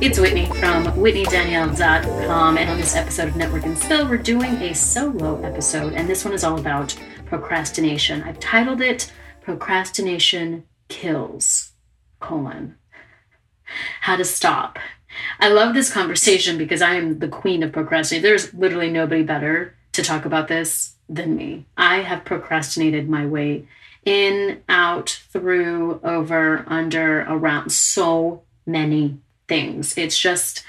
it's Whitney from WhitneyDanielle.com, and on this episode of Network and Spill, we're doing a solo episode, and this one is all about procrastination. I've titled it Procrastination Kills, colon, how to stop. I love this conversation because I am the queen of procrastination. There's literally nobody better to talk about this than me. I have procrastinated my way in, out, through, over, under, around so many things. It's just,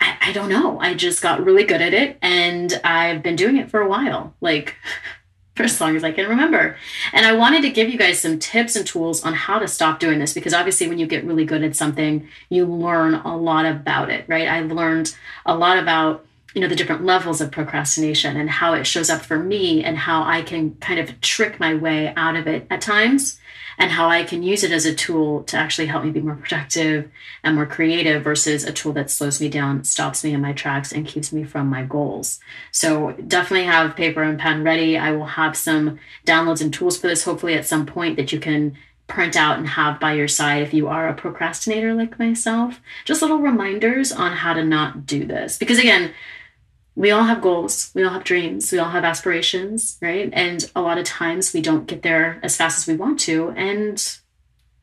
I, I, don't know. I just got really good at it and I've been doing it for a while, like for as long as I can remember. And I wanted to give you guys some tips and tools on how to stop doing this because obviously, when you get really good at something, you learn a lot about it, right? I've learned a lot about you know the different levels of procrastination and how it shows up for me and how i can kind of trick my way out of it at times and how I can use it as a tool to actually help me be more productive and more creative versus a tool that slows me down, stops me in my tracks, and keeps me from my goals. So definitely have paper and pen ready. I will have some downloads and tools for this, hopefully, at some point that you can print out and have by your side if you are a procrastinator like myself. Just little reminders on how to not do this. Because again, we all have goals, we all have dreams, we all have aspirations, right? And a lot of times we don't get there as fast as we want to, and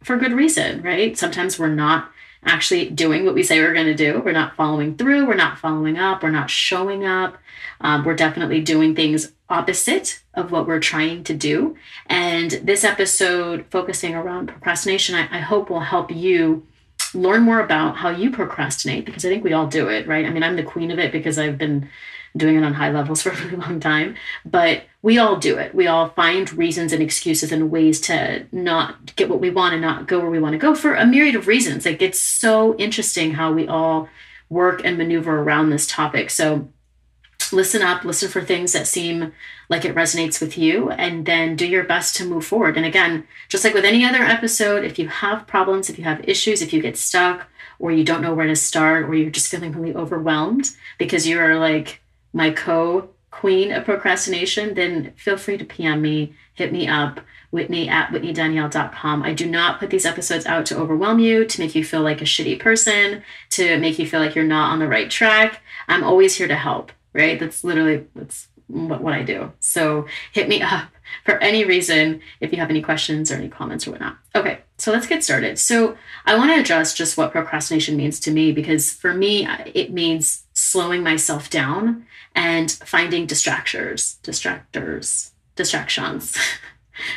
for good reason, right? Sometimes we're not actually doing what we say we're going to do. We're not following through, we're not following up, we're not showing up. Um, we're definitely doing things opposite of what we're trying to do. And this episode, focusing around procrastination, I, I hope will help you learn more about how you procrastinate because I think we all do it, right? I mean, I'm the queen of it because I've been doing it on high levels for a really long time, but we all do it. We all find reasons and excuses and ways to not get what we want and not go where we want to go for a myriad of reasons. Like it's so interesting how we all work and maneuver around this topic. So listen up, listen for things that seem like it resonates with you, and then do your best to move forward. And again, just like with any other episode, if you have problems, if you have issues, if you get stuck, or you don't know where to start, or you're just feeling really overwhelmed because you're like my co queen of procrastination, then feel free to PM me, hit me up. Whitney at WhitneyDanielle.com. I do not put these episodes out to overwhelm you, to make you feel like a shitty person, to make you feel like you're not on the right track. I'm always here to help right? That's literally that's what, what I do. So hit me up for any reason if you have any questions or any comments or whatnot. Okay, so let's get started. So I want to address just what procrastination means to me because for me, it means slowing myself down and finding distractors, distractors, distractions.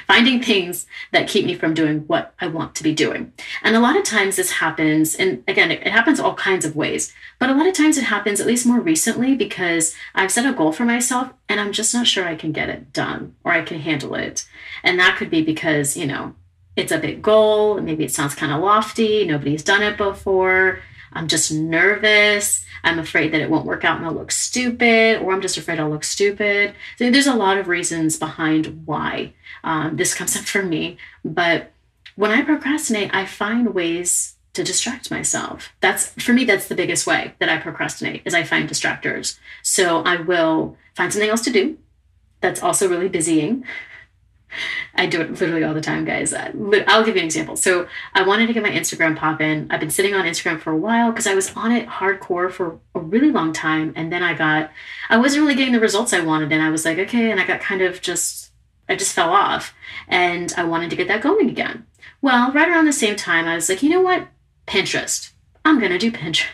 finding things that keep me from doing what I want to be doing. And a lot of times this happens, and again, it, happens all kinds of ways, but a lot of times it happens, at least more recently, because I've set a goal for myself and I'm just not sure I can get it done or I can handle it. And that could be because, you know, it's a big goal, maybe it sounds kind of lofty, nobody's done it before. I'm just nervous. I'm afraid that it won't work out and I'll look stupid, or I'm just afraid I'll look stupid. So there's a lot of reasons behind why um, this comes up for me. But when I procrastinate, I find ways to distract myself. That's for me, that's the biggest way that I procrastinate is I find distractors. So I will find something else to do that's also really busying. I do it literally all the time, guys. Uh, I'll give you an example. So I wanted to get my Instagram pop in. I've been sitting on Instagram for a while because I was on it hardcore for a really long time. And then I got, I wasn't really getting the results I wanted. And I was like, okay. And I got kind of just I just fell off and I wanted to get that going again. Well, right around the same time, I was like, you know what? Pinterest. I'm going to do Pinterest.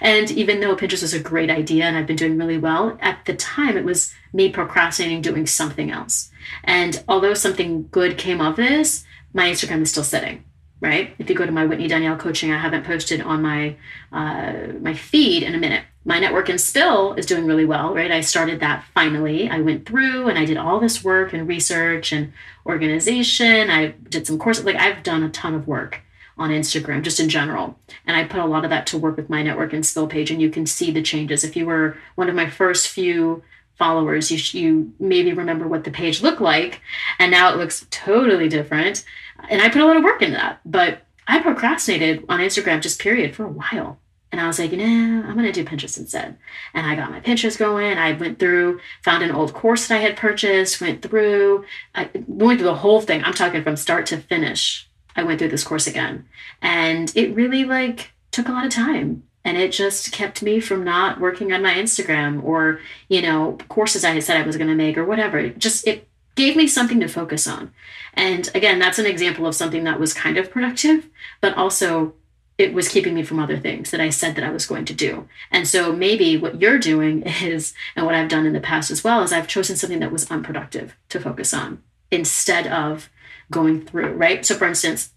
And even though Pinterest was a great idea and I've been doing really well, at the time it was me procrastinating doing something else. And although something good came of this, my Instagram is still sitting right? If you go to my Whitney Danielle coaching, I haven't posted on my uh, my feed in a minute. My network and spill is doing really well, right? I started that finally. I went through and I did all this work and research and organization. I did some courses. Like I've done a ton of work on Instagram, just in general. And I put a lot of that to work with my network and spill page, and you can see the changes. If you were one of my first few followers, you, you maybe remember what the page looked like, and now it looks totally different. And I put a lot of work into that, but I procrastinated on Instagram just period for a while. And I was like, nah, I'm going to do Pinterest instead. And I got my Pinterest going. I went through, found an old course that I had purchased, went through, I went through the whole thing. I'm talking from start to finish. I went through this course again. And it really like took a lot of time. And it just kept me from not working on my Instagram or, you know, courses I had said I was going to make or whatever. It just, it gave me something to focus on. And again, that's an example of something that was kind of productive, but also it was keeping me from other things that I said that I was going to do. And so maybe what you're doing is, and what I've done in the past as well, is I've chosen something that was unproductive to focus on instead of going through, right? So for instance,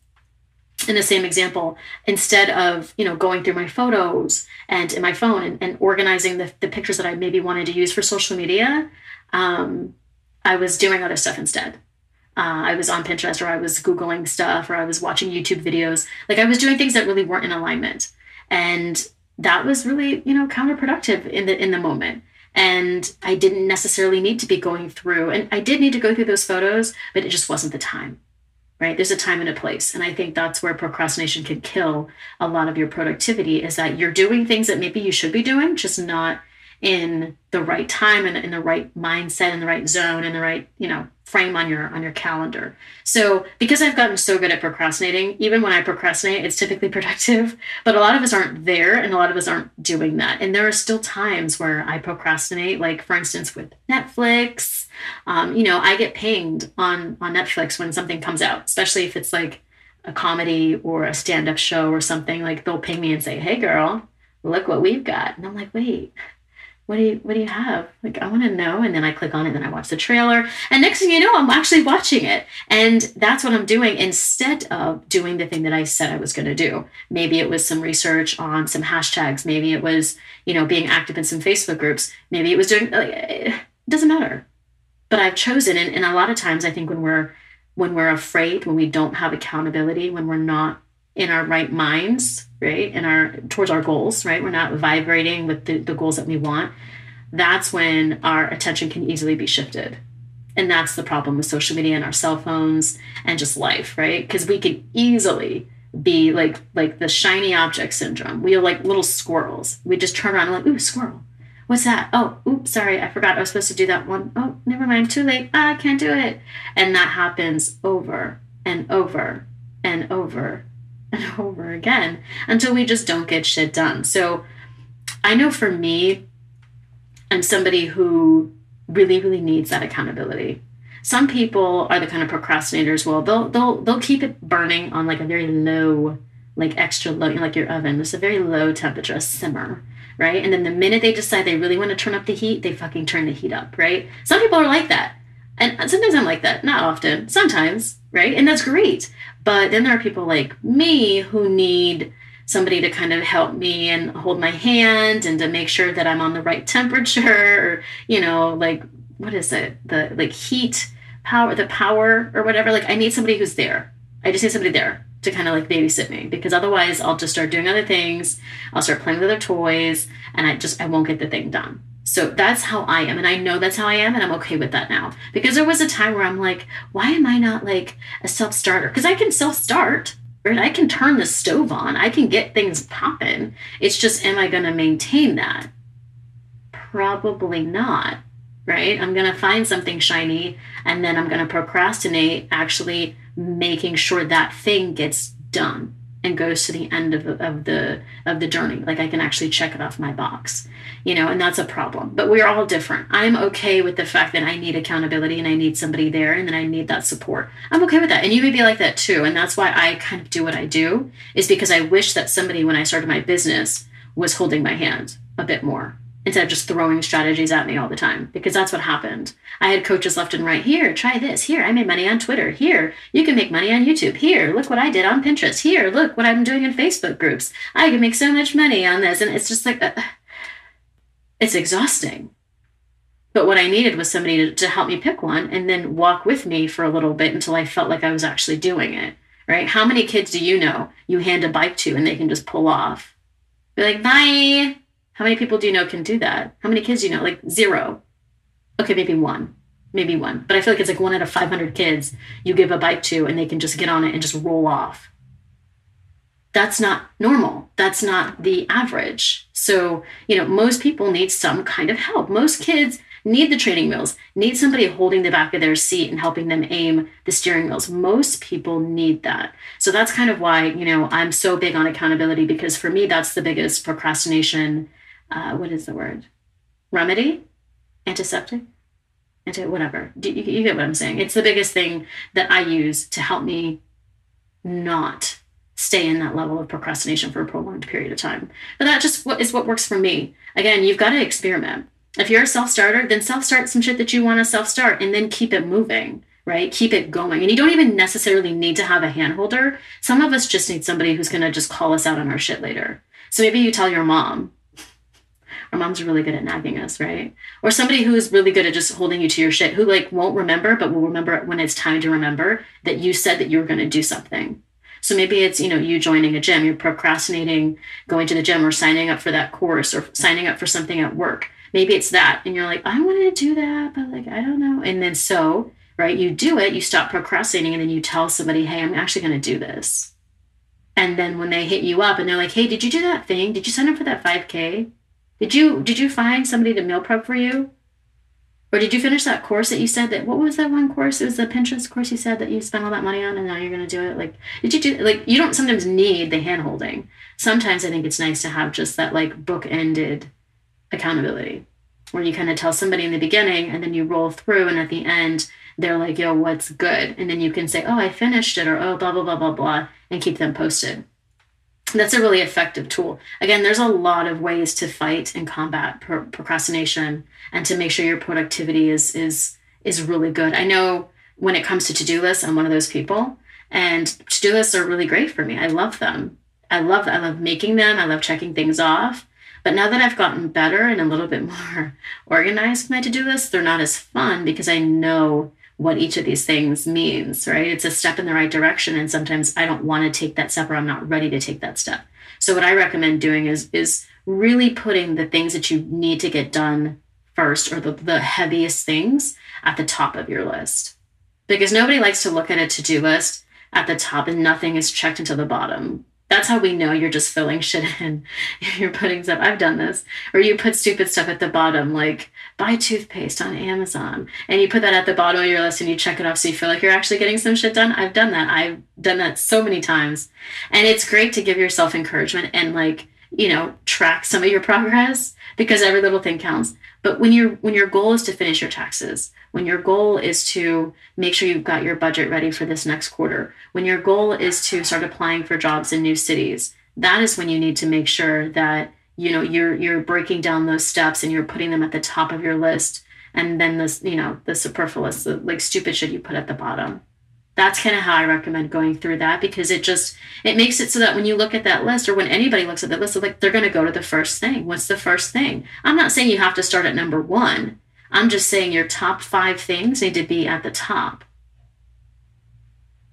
in the same example, instead of, you know, going through my photos and in my phone and, and organizing the, the pictures that I maybe wanted to use for social media, um, I was doing other stuff instead uh, I was on Pinterest or I was Googling stuff or I was watching YouTube videos. Like I was doing things that really weren't in alignment. And that was really, you know, counterproductive in the in the moment. And I didn't necessarily need to be going through, and I did need to go through those photos, but it just wasn't the time. Right? There's a time and a place. And I think that's where procrastination can kill a lot of your productivity is that you're doing things that maybe you should be doing, just not in the right time and in the right mindset in the right zone in the right you know frame on your on your calendar. So because i've gotten so good at procrastinating even when i procrastinate it's typically productive but a lot of us aren't there and a lot of us aren't doing that. And there are still times where i procrastinate like for instance with netflix. Um, you know i get pinged on on netflix when something comes out especially if it's like a comedy or a stand-up show or something like they'll ping me and say hey girl look what we've got. And i'm like wait what do you what do you have? Like i want to know and then i click on it and then i watch the trailer. And next thing you know i'm actually watching it. And that's what i'm doing instead of doing the thing that i said i was going to do. Maybe it was some research on some hashtags. Maybe it was you know being active in some facebook groups. Maybe it was doing like, it doesn't matter. But i've chosen and, and a lot of times i think when we're when we're afraid when we don't have accountability when we're not in our right minds, right? In our towards our goals, right? We're not vibrating with the, the goals that we want. That's when our attention can easily be shifted. And that's the problem with social media and our cell phones and just life, right? Because we could easily be like like the shiny object syndrome. We are like little squirrels. We just turn around and like, ooh, squirrel. What's that? Oh, oops, sorry, I forgot I was supposed to do that one. Oh, never mind, too late. Ah, I can't do it. And that happens over and over and over and over again until we just don't get shit done. So I know for me, I'm somebody who really, really needs that accountability. Some people are the kind of procrastinators. Well, they'll they'll they'll keep it burning on like a very low, like extra low, like your oven. It's a very low temperature, a simmer, right? And then the minute they decide they really want to turn up the heat, they fucking turn the heat up, right? Some people are like that. And sometimes I'm like that, not often, sometimes, right? And that's great. But then there are people like me who need somebody to kind of help me and hold my hand and to make sure that I'm on the right temperature or, you know, like, what is it? The like heat power, the power or whatever. Like, I need somebody who's there. I just need somebody there to kind of like babysit me because otherwise I'll just start doing other things. I'll start playing with other toys and I just, I won't get the thing done. So that's how I am. And I know that's how I am. And I'm okay with that now. Because there was a time where I'm like, why am I not like a self starter? Because I can self start, right? I can turn the stove on, I can get things popping. It's just, am I going to maintain that? Probably not, right? I'm going to find something shiny and then I'm going to procrastinate actually making sure that thing gets done and goes to the end of, of the of the journey. Like i can actually check it off my box you know and that's a problem. But we're all different. I'm okay with the fact that i need accountability and i need somebody there and then i need that support. I'm okay with that. And you may be like that too. And that's why i kind of do what i do is because i wish that somebody when i started my business was holding my hand a bit more instead of just throwing strategies at me all the time because that's what happened. I had coaches left and right. Here, try this. Here, I made money on Twitter. Here, you can make money on YouTube. Here, look what I did on Pinterest. Here, look what I'm doing in Facebook groups. I can make so much money on this. And it's just like, uh, it's exhausting. But what I needed was somebody to, to help me pick one and then walk with me for a little bit until I felt like I was actually doing it right? How many kids do you know you hand a bike to and they can just pull off? Be like, bye. How many people do you know can do that? How many kids do you know? Like zero. Okay, maybe one. Maybe one. But I feel like it's like one out of 500 kids you give a bike to and they can just get on it and just roll off. That's not normal. That's not the average. So, you know, most people need some kind of help. Most kids need the training wheels, need somebody holding the back of their seat and helping them aim the steering wheels. Most people need that. So that's kind of why, you know, I'm so big on accountability because for me, that's the biggest procrastination. Uh, what is the word? Remedy? Antiseptic? Anti whatever. You, you get what I'm saying? It's the biggest thing that I use to help me not stay in that level of procrastination for a prolonged period of time. But that just is what works for me. Again, you've got to experiment. If you're a self starter, then self start some shit that you want to self start and then keep it moving, right? Keep it going. And you don't even necessarily need to have a hand holder. Some of us just need somebody who's going to just call us out on our shit later. So maybe you tell your mom. Our mom's really good at nagging us, right? Or somebody who is really good at just holding you to your shit, who like won't remember, but will remember when it's time to remember that you said that you were going to do something so maybe it's, you know, you joining a gym, you're procrastinating going to the gym or signing up for that course or signing up for something at work. Maybe it's that. And you're like, I wanted to do that, but like, I don't know. And then so, right, you do it, you stop procrastinating, and then you tell somebody, hey, I'm actually going to do this. And then when they hit you up and they're like, hey, did you do that thing? Did you sign up for that 5K? Did you did you find somebody to meal prep for you? Or did you finish that course that you said that what was that one course? It was the Pinterest course you said that you spent all that money on and now you're gonna do it. Like did you do like you don't sometimes need the hand holding. Sometimes I think it's nice to have just that like book ended accountability where you kind of tell somebody in the beginning and then you roll through and at the end they're like, yo, what's good? And then you can say, Oh, I finished it or oh blah blah blah blah blah and keep them posted that's a really effective tool. Again, there's a lot of ways to fight and combat pro- procrastination and to make sure your productivity is is is really good. I know when it comes to to-do lists, I'm one of those people, and to-do lists are really great for me. I love them. I love I love making them. I love checking things off. But now that I've gotten better and a little bit more organized with my to-do lists, they're not as fun because I know what each of these things means, right? It's a step in the right direction. And sometimes I don't want to take that step or I'm not ready to take that step. So what I recommend doing is is really putting the things that you need to get done first or the, the heaviest things at the top of your list. Because nobody likes to look at a to-do list at the top and nothing is checked until the bottom. That's how we know you're just filling shit in. you're putting stuff, I've done this, or you put stupid stuff at the bottom, like buy toothpaste on Amazon, and you put that at the bottom of your list and you check it off so you feel like you're actually getting some shit done. I've done that. I've done that so many times. And it's great to give yourself encouragement and like, you know, track some of your progress because every little thing counts. But when your when your goal is to finish your taxes, when your goal is to make sure you've got your budget ready for this next quarter, when your goal is to start applying for jobs in new cities, that is when you need to make sure that you know you're you're breaking down those steps and you're putting them at the top of your list and then this you know the superfluous the, like stupid shit you put at the bottom that's kind of how i recommend going through that because it just it makes it so that when you look at that list or when anybody looks at that list like they're going to go to the first thing. What's the first thing? I'm not saying you have to start at number one. I'm just saying your top five things need to be at the top.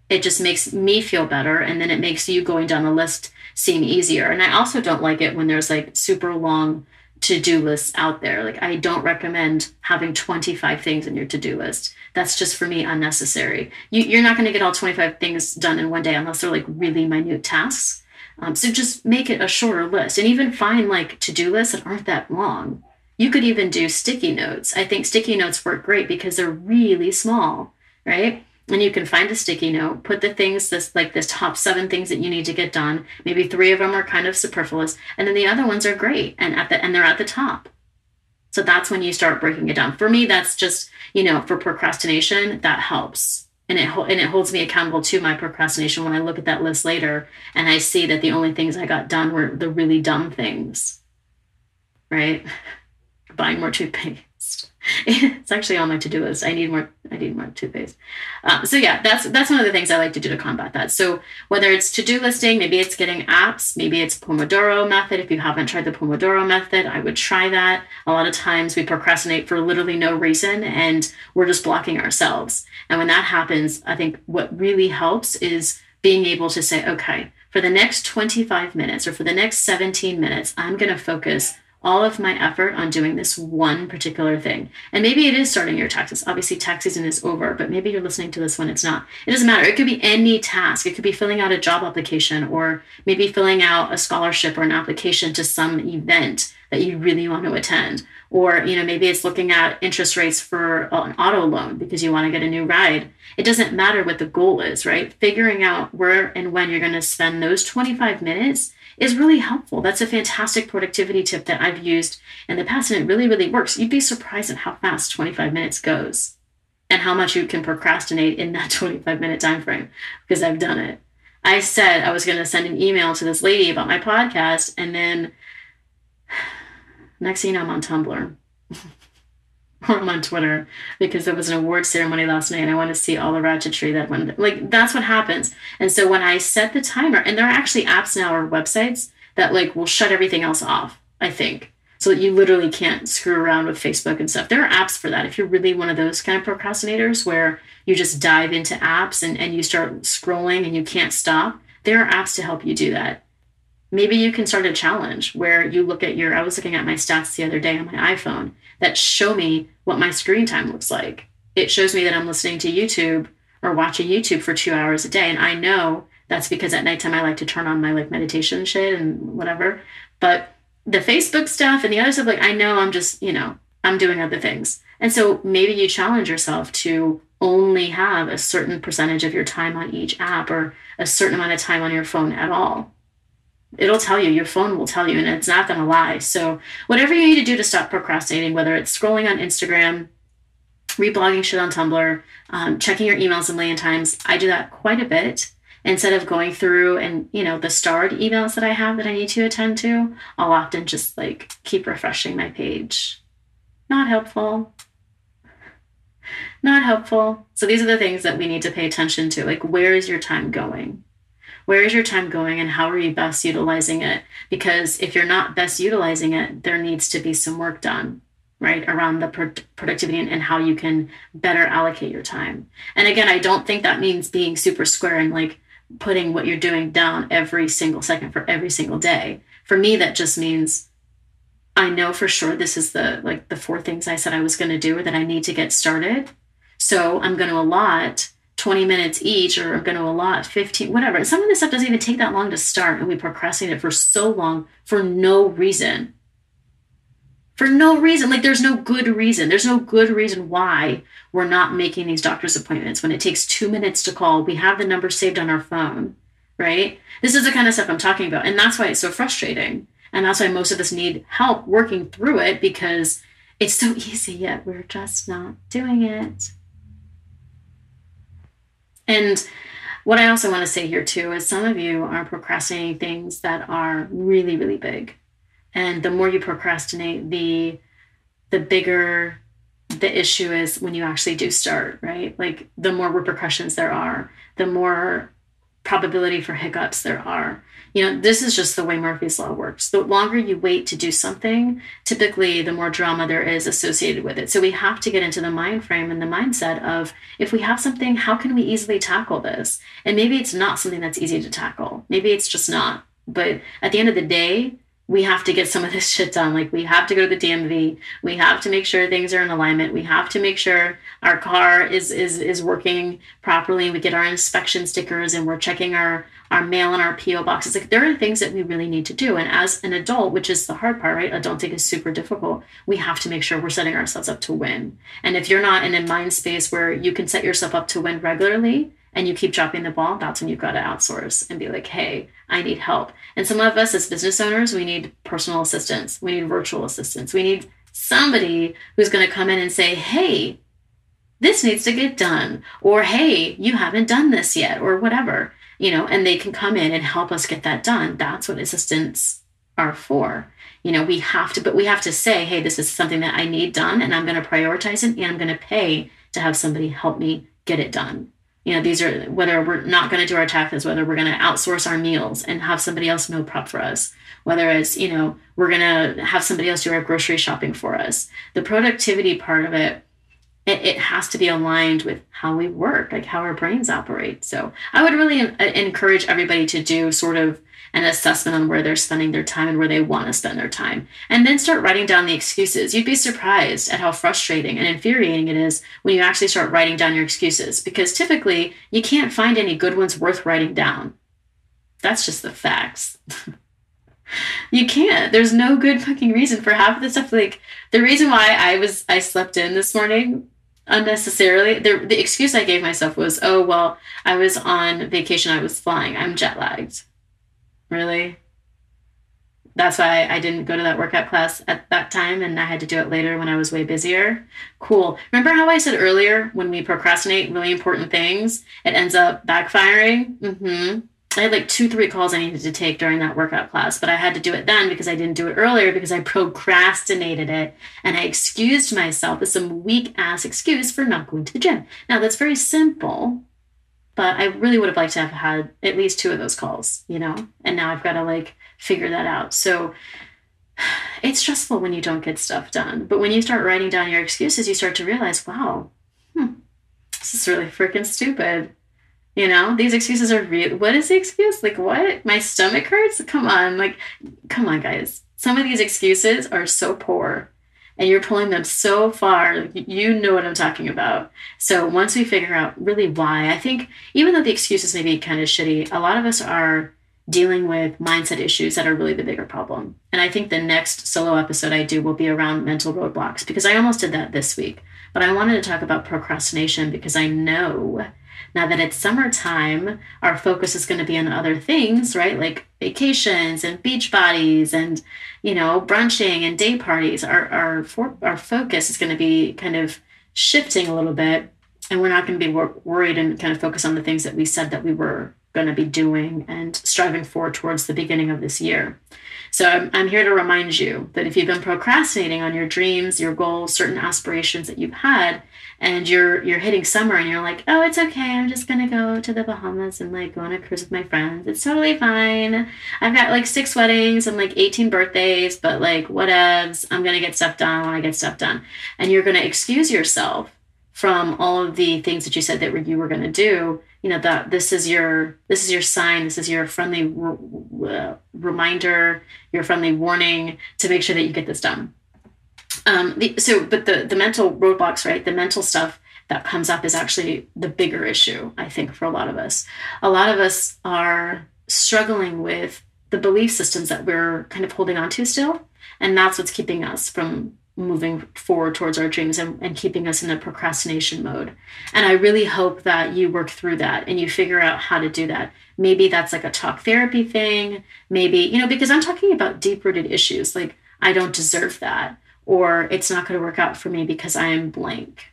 It just makes me feel better and then it makes you going down the list seem easier. And i also don't like it when there's like super long to-do lists out there. Like i don't recommend having 25 things in your to-do list. That's just for me unnecessary. You, are not going to get all 25 things done in one day unless they're like really minute tasks. Um, so just make it a shorter list. And even find like to-do lists that aren't that long. You could even do sticky notes. I think sticky notes work great because they're really small right and you can find a sticky note put the things this like this top seven things that you need to get done. Maybe three of them are kind of superfluous and then the other ones are great and at the and they're at the top. So that's when you start breaking it down. For me that's just you know for procrastination that helps. And it and it holds me accountable to my procrastination when i look at that list later and i see that the only things i got done were the really dumb things. Right? Buying more toothpaste it's actually on my to-do list. I need more. I need more toothpaste. Um, so yeah, that's that's one of the things I like to do to combat that. So whether it's to-do listing, maybe it's getting apps, maybe it's Pomodoro method. If you haven't tried the Pomodoro method, I would try that. A lot of times we procrastinate for literally no reason, and we're just blocking ourselves. And when that happens, I think what really helps is being able to say, okay, for the next 25 minutes or for the next 17 minutes, I'm going to focus all of my effort on doing this one particular thing. And maybe it is starting your taxes. Obviously, tax season is over, but maybe you're listening to this when it's not. It doesn't matter. It could be any task. It could be filling out a job application or maybe filling out a scholarship or an application to some event that you really want to attend. Or, you know, maybe it's looking at interest rates for an auto loan because you want to get a new ride. It doesn't matter what the goal is, right? Figuring out where and when you're going to spend those 25 minutes is really helpful. That's a fantastic productivity tip that I've used in the past, and it really, really works. You'd be surprised at how fast 25 minutes goes and how much you can procrastinate in that 25 minute time frame because I've done it. I said I was going to send an email to this lady about my podcast, and then next thing you know, I'm on Tumblr. or I'm on Twitter because there was an award ceremony last night and I want to see all the ratchetry that went like that's what happens. And so when I set the timer, and there are actually apps now or websites that like will shut everything else off, I think. So that you literally can't screw around with Facebook and stuff. There are apps for that. If you're really one of those kind of procrastinators where you just dive into apps and, and you start scrolling and you can't stop, there are apps to help you do that. Maybe you can start a challenge where you look at your I was looking at my stats the other day on my iPhone that show me what my screen time looks like. It shows me that I'm listening to YouTube or watching YouTube for two hours a day. And I know that's because at nighttime I like to turn on my like meditation shit and whatever. But the Facebook stuff and the other stuff, like I know I'm just, you know, I'm doing other things. And so maybe you challenge yourself to only have a certain percentage of your time on each app or a certain amount of time on your phone at all it'll tell you your phone will tell you and it's not going to lie. So whatever you need to do to stop procrastinating whether it's scrolling on instagram reblogging shit on tumblr um, checking your emails a million times i do that quite a bit. Instead of going through and you know the starred emails that i have that i need to attend to i'll often just like keep refreshing my page. Not helpful. Not helpful. So these are the things that we need to pay attention to. Like where is your time going where is your time going and how are you best utilizing it? Because if you're not best utilizing it, there needs to be some work done right around the pro- productivity and, and, how you can better allocate your time. And again i don't think that means being super square and like putting what you're doing down every single second for every single day. For me that just means i know for sure this is the like the four things i said i was going to do or that i need to get started. So i'm going to allot 20 minutes each or I'm going to allot 15, whatever. Some of this stuff doesn't even take that long to start, and we procrastinate for so long for no reason. For no reason. Like, there's no good reason. There's no good reason why we're not making these doctor's appointments when it takes two minutes to call. We have the number saved on our phone, right? This is the kind of stuff I'm talking about. And that's why it's so frustrating. And that's why most of us need help working through it because it's so easy, yet we're just not doing it. And what I also want to say here too is some of you are procrastinating things that are really, really big. And the more you procrastinate, the the bigger the issue is when you actually do start, right? Like the more repercussions there are, the more probability for hiccups there are you know, this is just the way Murphy's Law works. The longer you wait to do something, typically the more drama there is associated with it. So we have to get into the mind frame and the mindset of if we have something, how can we easily tackle this? And maybe it's not something that's easy to tackle. Maybe it's just not. But at the end of the day, we have to get some of this shit done. Like we have to go to the DMV. We have to make sure things are in alignment. We have to make sure our car is is is working properly. We get our inspection stickers and we're checking our our mail and our PO boxes. Like there are things that we really need to do. And as an adult, which is the hard part, right? Adulting is super difficult. We have to make sure we're setting ourselves up to win. And if you're not in a mind space where you can set yourself up to win regularly, and you keep dropping the ball, that's when you've got to outsource and be like, hey, I need help. And some of us as business owners, we need personal assistance, we need virtual assistance, we need somebody who's going to come in and say, hey, this needs to get done, or hey, you haven't done this yet, or whatever, you know, and they can come in and help us get that done. That's what assistants are for. You know, we have to, but we have to say, hey, this is something that I need done, and I'm going to prioritize it, and I'm going to pay to have somebody help me get it done you know these are whether we're not going to do our taxes whether we're going to outsource our meals and have somebody else meal prep for us whether it's you know we're going to have somebody else do our grocery shopping for us the productivity part of it it, it has to be aligned with how we work, like how our brains operate. So I would really uh, encourage everybody to do sort of an assessment on where they're spending their time and where they want to spend their time. And then start writing down the excuses. You'd be surprised at how frustrating and infuriating it is when you actually start writing down your excuses because typically you can't find any good ones worth writing down. That's just the facts. you can't. There's no good fucking reason for half of the stuff. Like the reason why I was I slept in this morning unnecessarily. The the excuse I gave myself was, oh well, I was on vacation. I was flying. I'm jet lagged. Really? That's why I didn't go to that workout class at that time and I had to do it later when I was way busier. Cool. Remember how I said earlier when we procrastinate really important things, it ends up backfiring? Mm-hmm. I had like two, three calls I needed to take during that workout class, but I had to do it then because I didn't do it earlier because I procrastinated it and I excused myself with some weak ass excuse for not going to the gym. Now, that's very simple, but I really would have liked to have had at least two of those calls, you know? And now I've got to like figure that out. So it's stressful when you don't get stuff done. But when you start writing down your excuses, you start to realize, wow, hmm, this is really freaking stupid. You know, these excuses are real. What is the excuse? Like, what? My stomach hurts? Come on. Like, come on, guys. Some of these excuses are so poor and you're pulling them so far. You know what I'm talking about. So once we figure out really why, I think even though the excuses may be kind of shitty, a lot of us are dealing with mindset issues that are really the bigger problem. And I think the next solo episode I do will be around mental roadblocks because I almost did that this week. But I wanted to talk about procrastination because I know now that it's summertime, our focus is going to be on other things, right? Like vacations and beach bodies and, you know, brunching and day parties. Our, our, for, our focus is going to be kind of shifting a little bit. And we're not going to be wor- worried and kind of focus on the things that we said that we were going to be doing and striving for towards the beginning of this year. So I'm, I'm here to remind you that if you've been procrastinating on your dreams, your goals, certain aspirations that you've had, and you're you're hitting summer and you're like, oh, it's okay. I'm just gonna go to the Bahamas and like go on a cruise with my friends. It's totally fine. I've got like six weddings and like 18 birthdays, but like whatevs. I'm gonna get stuff done when I get stuff done. And you're gonna excuse yourself from all of the things that you said that you were gonna do. You know that this is your this is your sign. This is your friendly re- reminder, your friendly warning to make sure that you get this done um, the, so, but the the mental roadblocks, right? The mental stuff that comes up is actually the bigger issue, I think, for a lot of us. A lot of us are struggling with the belief systems that we're kind of holding on to still, and that's what's keeping us from moving forward towards our dreams and, and keeping us in a procrastination mode. And I really hope that you work through that and you figure out how to do that. Maybe that's like a talk therapy thing. Maybe, you know, because I'm talking about deep rooted issues like, I don't deserve that or it's not going to work out for me because I am blank,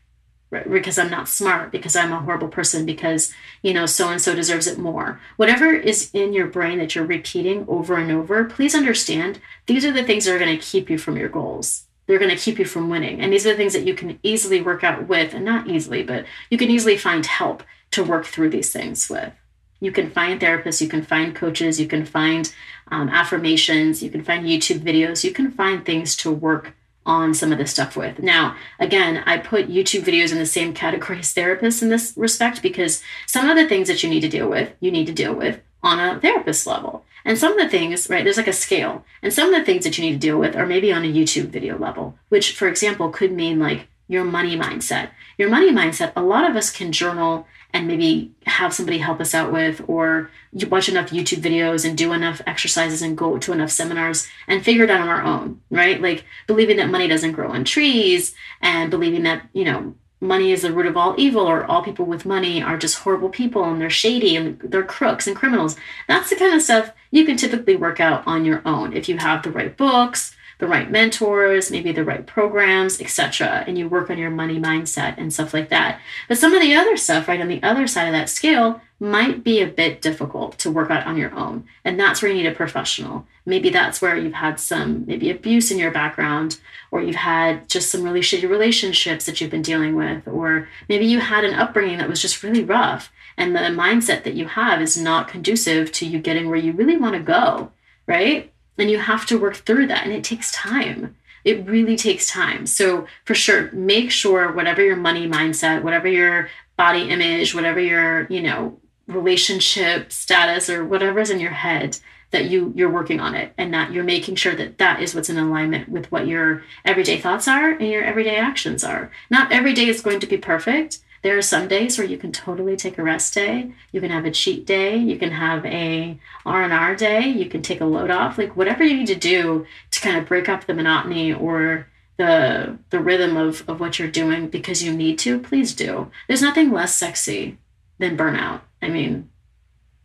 because I'm not smart, because I'm a horrible person, because, you know, so and so deserves it more. Whatever is in your brain that you're repeating over and over, please understand these are the things that are going to keep you from your goals. They're going to keep you from winning. And these are the things that you can easily work out with, and not easily, but you can easily find help to work through these things with. You can find therapists, you can find coaches, you can find um, affirmations, you can find YouTube videos, you can find things to work on some of this stuff with. Now, again, I put YouTube videos in the same category as therapists in this respect because some of the things that you need to deal with, you need to deal with on a therapist level. And some of the things, right, there's like a scale. And some of the things that you need to deal with are maybe on a YouTube video level, which, for example, could mean like your money mindset. Your money mindset, a lot of us can journal and maybe have somebody help us out with, or watch enough YouTube videos and do enough exercises and go to enough seminars and figure it out on our own, right? Like believing that money doesn't grow on trees and believing that, you know, money is the root of all evil or all people with money are just horrible people and they're shady and they're crooks and criminals. That's the kind of stuff you can typically work out on your own if you have the right books, the right mentors, maybe the right programs, etc. And you work on your money mindset and stuff like that. But some of the other stuff, right on the other side of that scale, might be a bit difficult to work out on your own. And that's where you need a professional. Maybe that's where you've had some maybe abuse in your background, or you've had just some really shitty relationships that you've been dealing with, or maybe you had an upbringing that was just really rough. And the mindset that you have is not conducive to you getting where you really want to go, right? And you have to work through that and it takes time It really takes time. So, for sure, make sure whatever your money mindset, whatever your body image, whatever your, you know, relationship status or whatever's in your head, that you you're working on it and that you're making sure that that is what's in alignment with what your everyday thoughts are and your everyday actions are not every day is going to be perfect there are some days where you can totally take a rest day. You can have a cheat day. You can have a r&r day. You can take a load off. Like whatever you need to do to kind of break up the monotony or the the rhythm of, of what you're doing because you need to please do. There's nothing less sexy than burnout. I mean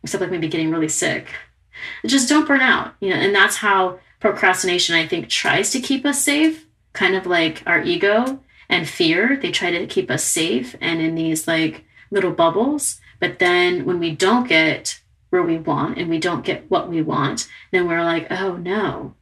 except like maybe getting really sick. Just don't burn out you know and that's how procrastination i think tries to keep us safe. Kind of like our ego and fear. They try to keep us safe and in these like little bubbles. But then when we don't get where we want and we don't get what we want then we're like oh no.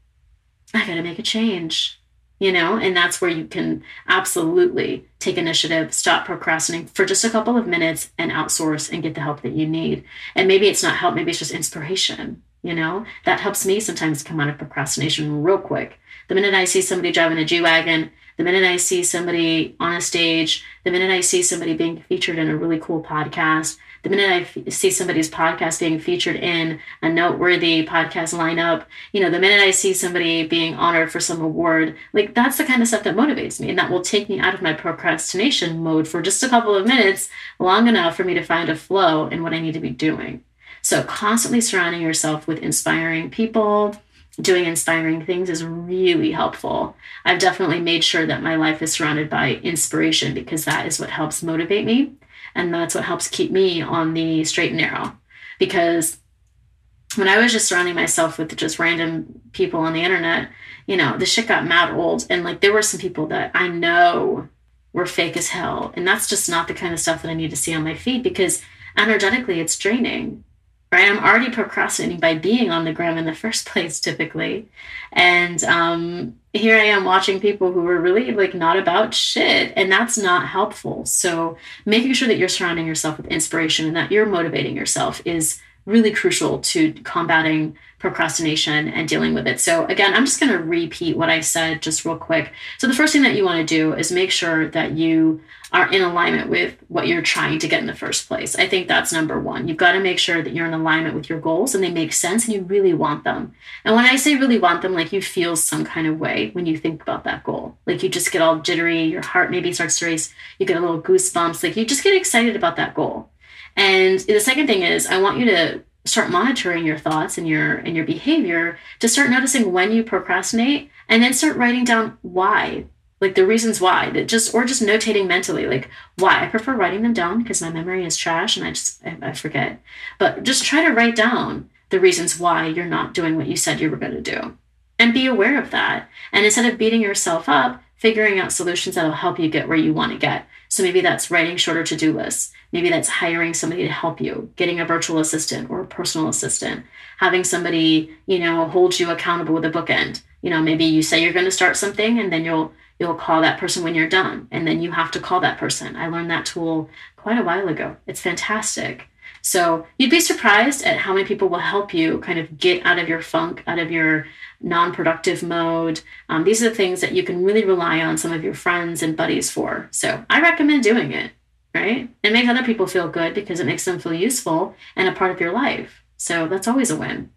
I gotta make a change you know? And that's where you can absolutely take initiative stop procrastinating for just a couple of minutes and outsource and get the help that you need. And maybe it's not help maybe it's just inspiration you know? That helps me sometimes come out of procrastination real quick. The minute i see somebody driving a g-wagon the minute i see somebody on a stage the minute i see somebody being featured in a really cool podcast the minute I f- see somebody's podcast being featured in a noteworthy podcast lineup, you know, the minute I see somebody being honored for some award, like that's the kind of stuff that motivates me and that will take me out of my procrastination mode for just a couple of minutes, long enough for me to find a flow in what I need to be doing. So, constantly surrounding yourself with inspiring people, doing inspiring things is really helpful. I've definitely made sure that my life is surrounded by inspiration because that is what helps motivate me. And that's what helps keep me on the straight and narrow. Because when I was just surrounding myself with just random people on the internet, you know, the shit got mad old. And like there were some people that I know were fake as hell. And that's just not the kind of stuff that I need to see on my feed because energetically it's draining right? I'm already procrastinating by being on the gram in the first place, typically. And um, here I am watching people who are really like not about shit, and that's not helpful. So, making sure that you're surrounding yourself with inspiration and that you're motivating yourself is really crucial to combating procrastination and dealing with it. So, again, I'm just going to repeat what I said just real quick. So, the first thing that you want to do is make sure that you are in alignment with what you're trying to get in the first place. I think that's number one. You've got to make sure that you're in alignment with your goals and they make sense and you really want them. And when I say really want them, like you feel some kind of way when you think about that goal. Like you just get all jittery, your heart maybe starts to race, you get a little goosebumps, like you just get excited about that goal. And the second thing is, I want you to start monitoring your thoughts and your and your behavior to start noticing when you procrastinate and then start writing down why like the reasons why that just or just notating mentally like why i prefer writing them down because my memory is trash and i just I, I, forget. But just try to write down the reasons why you're not doing what you said you were going to do and be aware of that. And instead of beating yourself up figuring out solutions that'll help you get where you want to get. So maybe that's writing shorter to-do lists. Maybe that's hiring somebody to help you getting a virtual assistant or a personal assistant having somebody you know hold you accountable with a bookend. You know maybe you say you're going to start something and then you'll you'll call that person when you're done and then you have to call that person. I learned that tool quite a while ago. It's fantastic. So you'd be surprised at how many people will help you kind of get out of your funk out of your non-productive mode. Um, these are the things that you can really rely on some of your friends and buddies for. So i recommend doing it right? And make other people feel good because it makes them feel useful and a part of your life. So that's always a win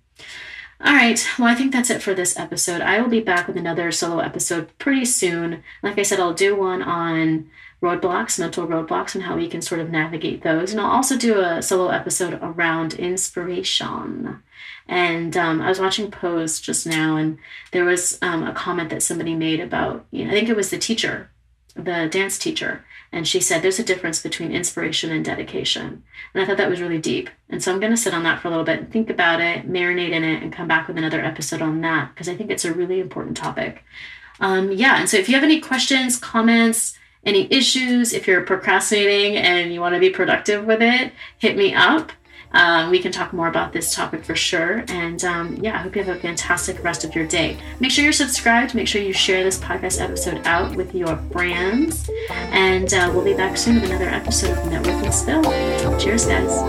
all right. Well, I think that's it for this episode. I will be back with another solo episode pretty soon. Like I said, I'll do one on roadblocks, mental roadblocks, and how we can sort of navigate those. And I'll also do a solo episode around inspiration. And um, I was watching Pose just now, and there was um, a comment that somebody made about, you know, I think it was the teacher, the dance teacher, and she said there's a difference between inspiration and dedication. And I thought that was really deep. And so I'm going to sit on that for a little bit and think about it, marinate in it, and come back with another episode on that because I think it's a really important topic. Um, yeah. And so if you have any questions, comments, any issues, if you're procrastinating and you want to be productive with it, hit me up. Um, we can talk more about this topic for sure. And um, yeah, I hope you have a fantastic rest of your day. Make sure you're subscribed. Make sure you share this podcast episode out with your friends. And uh, we'll be back soon with another episode of Network and Spill. Cheers, guys.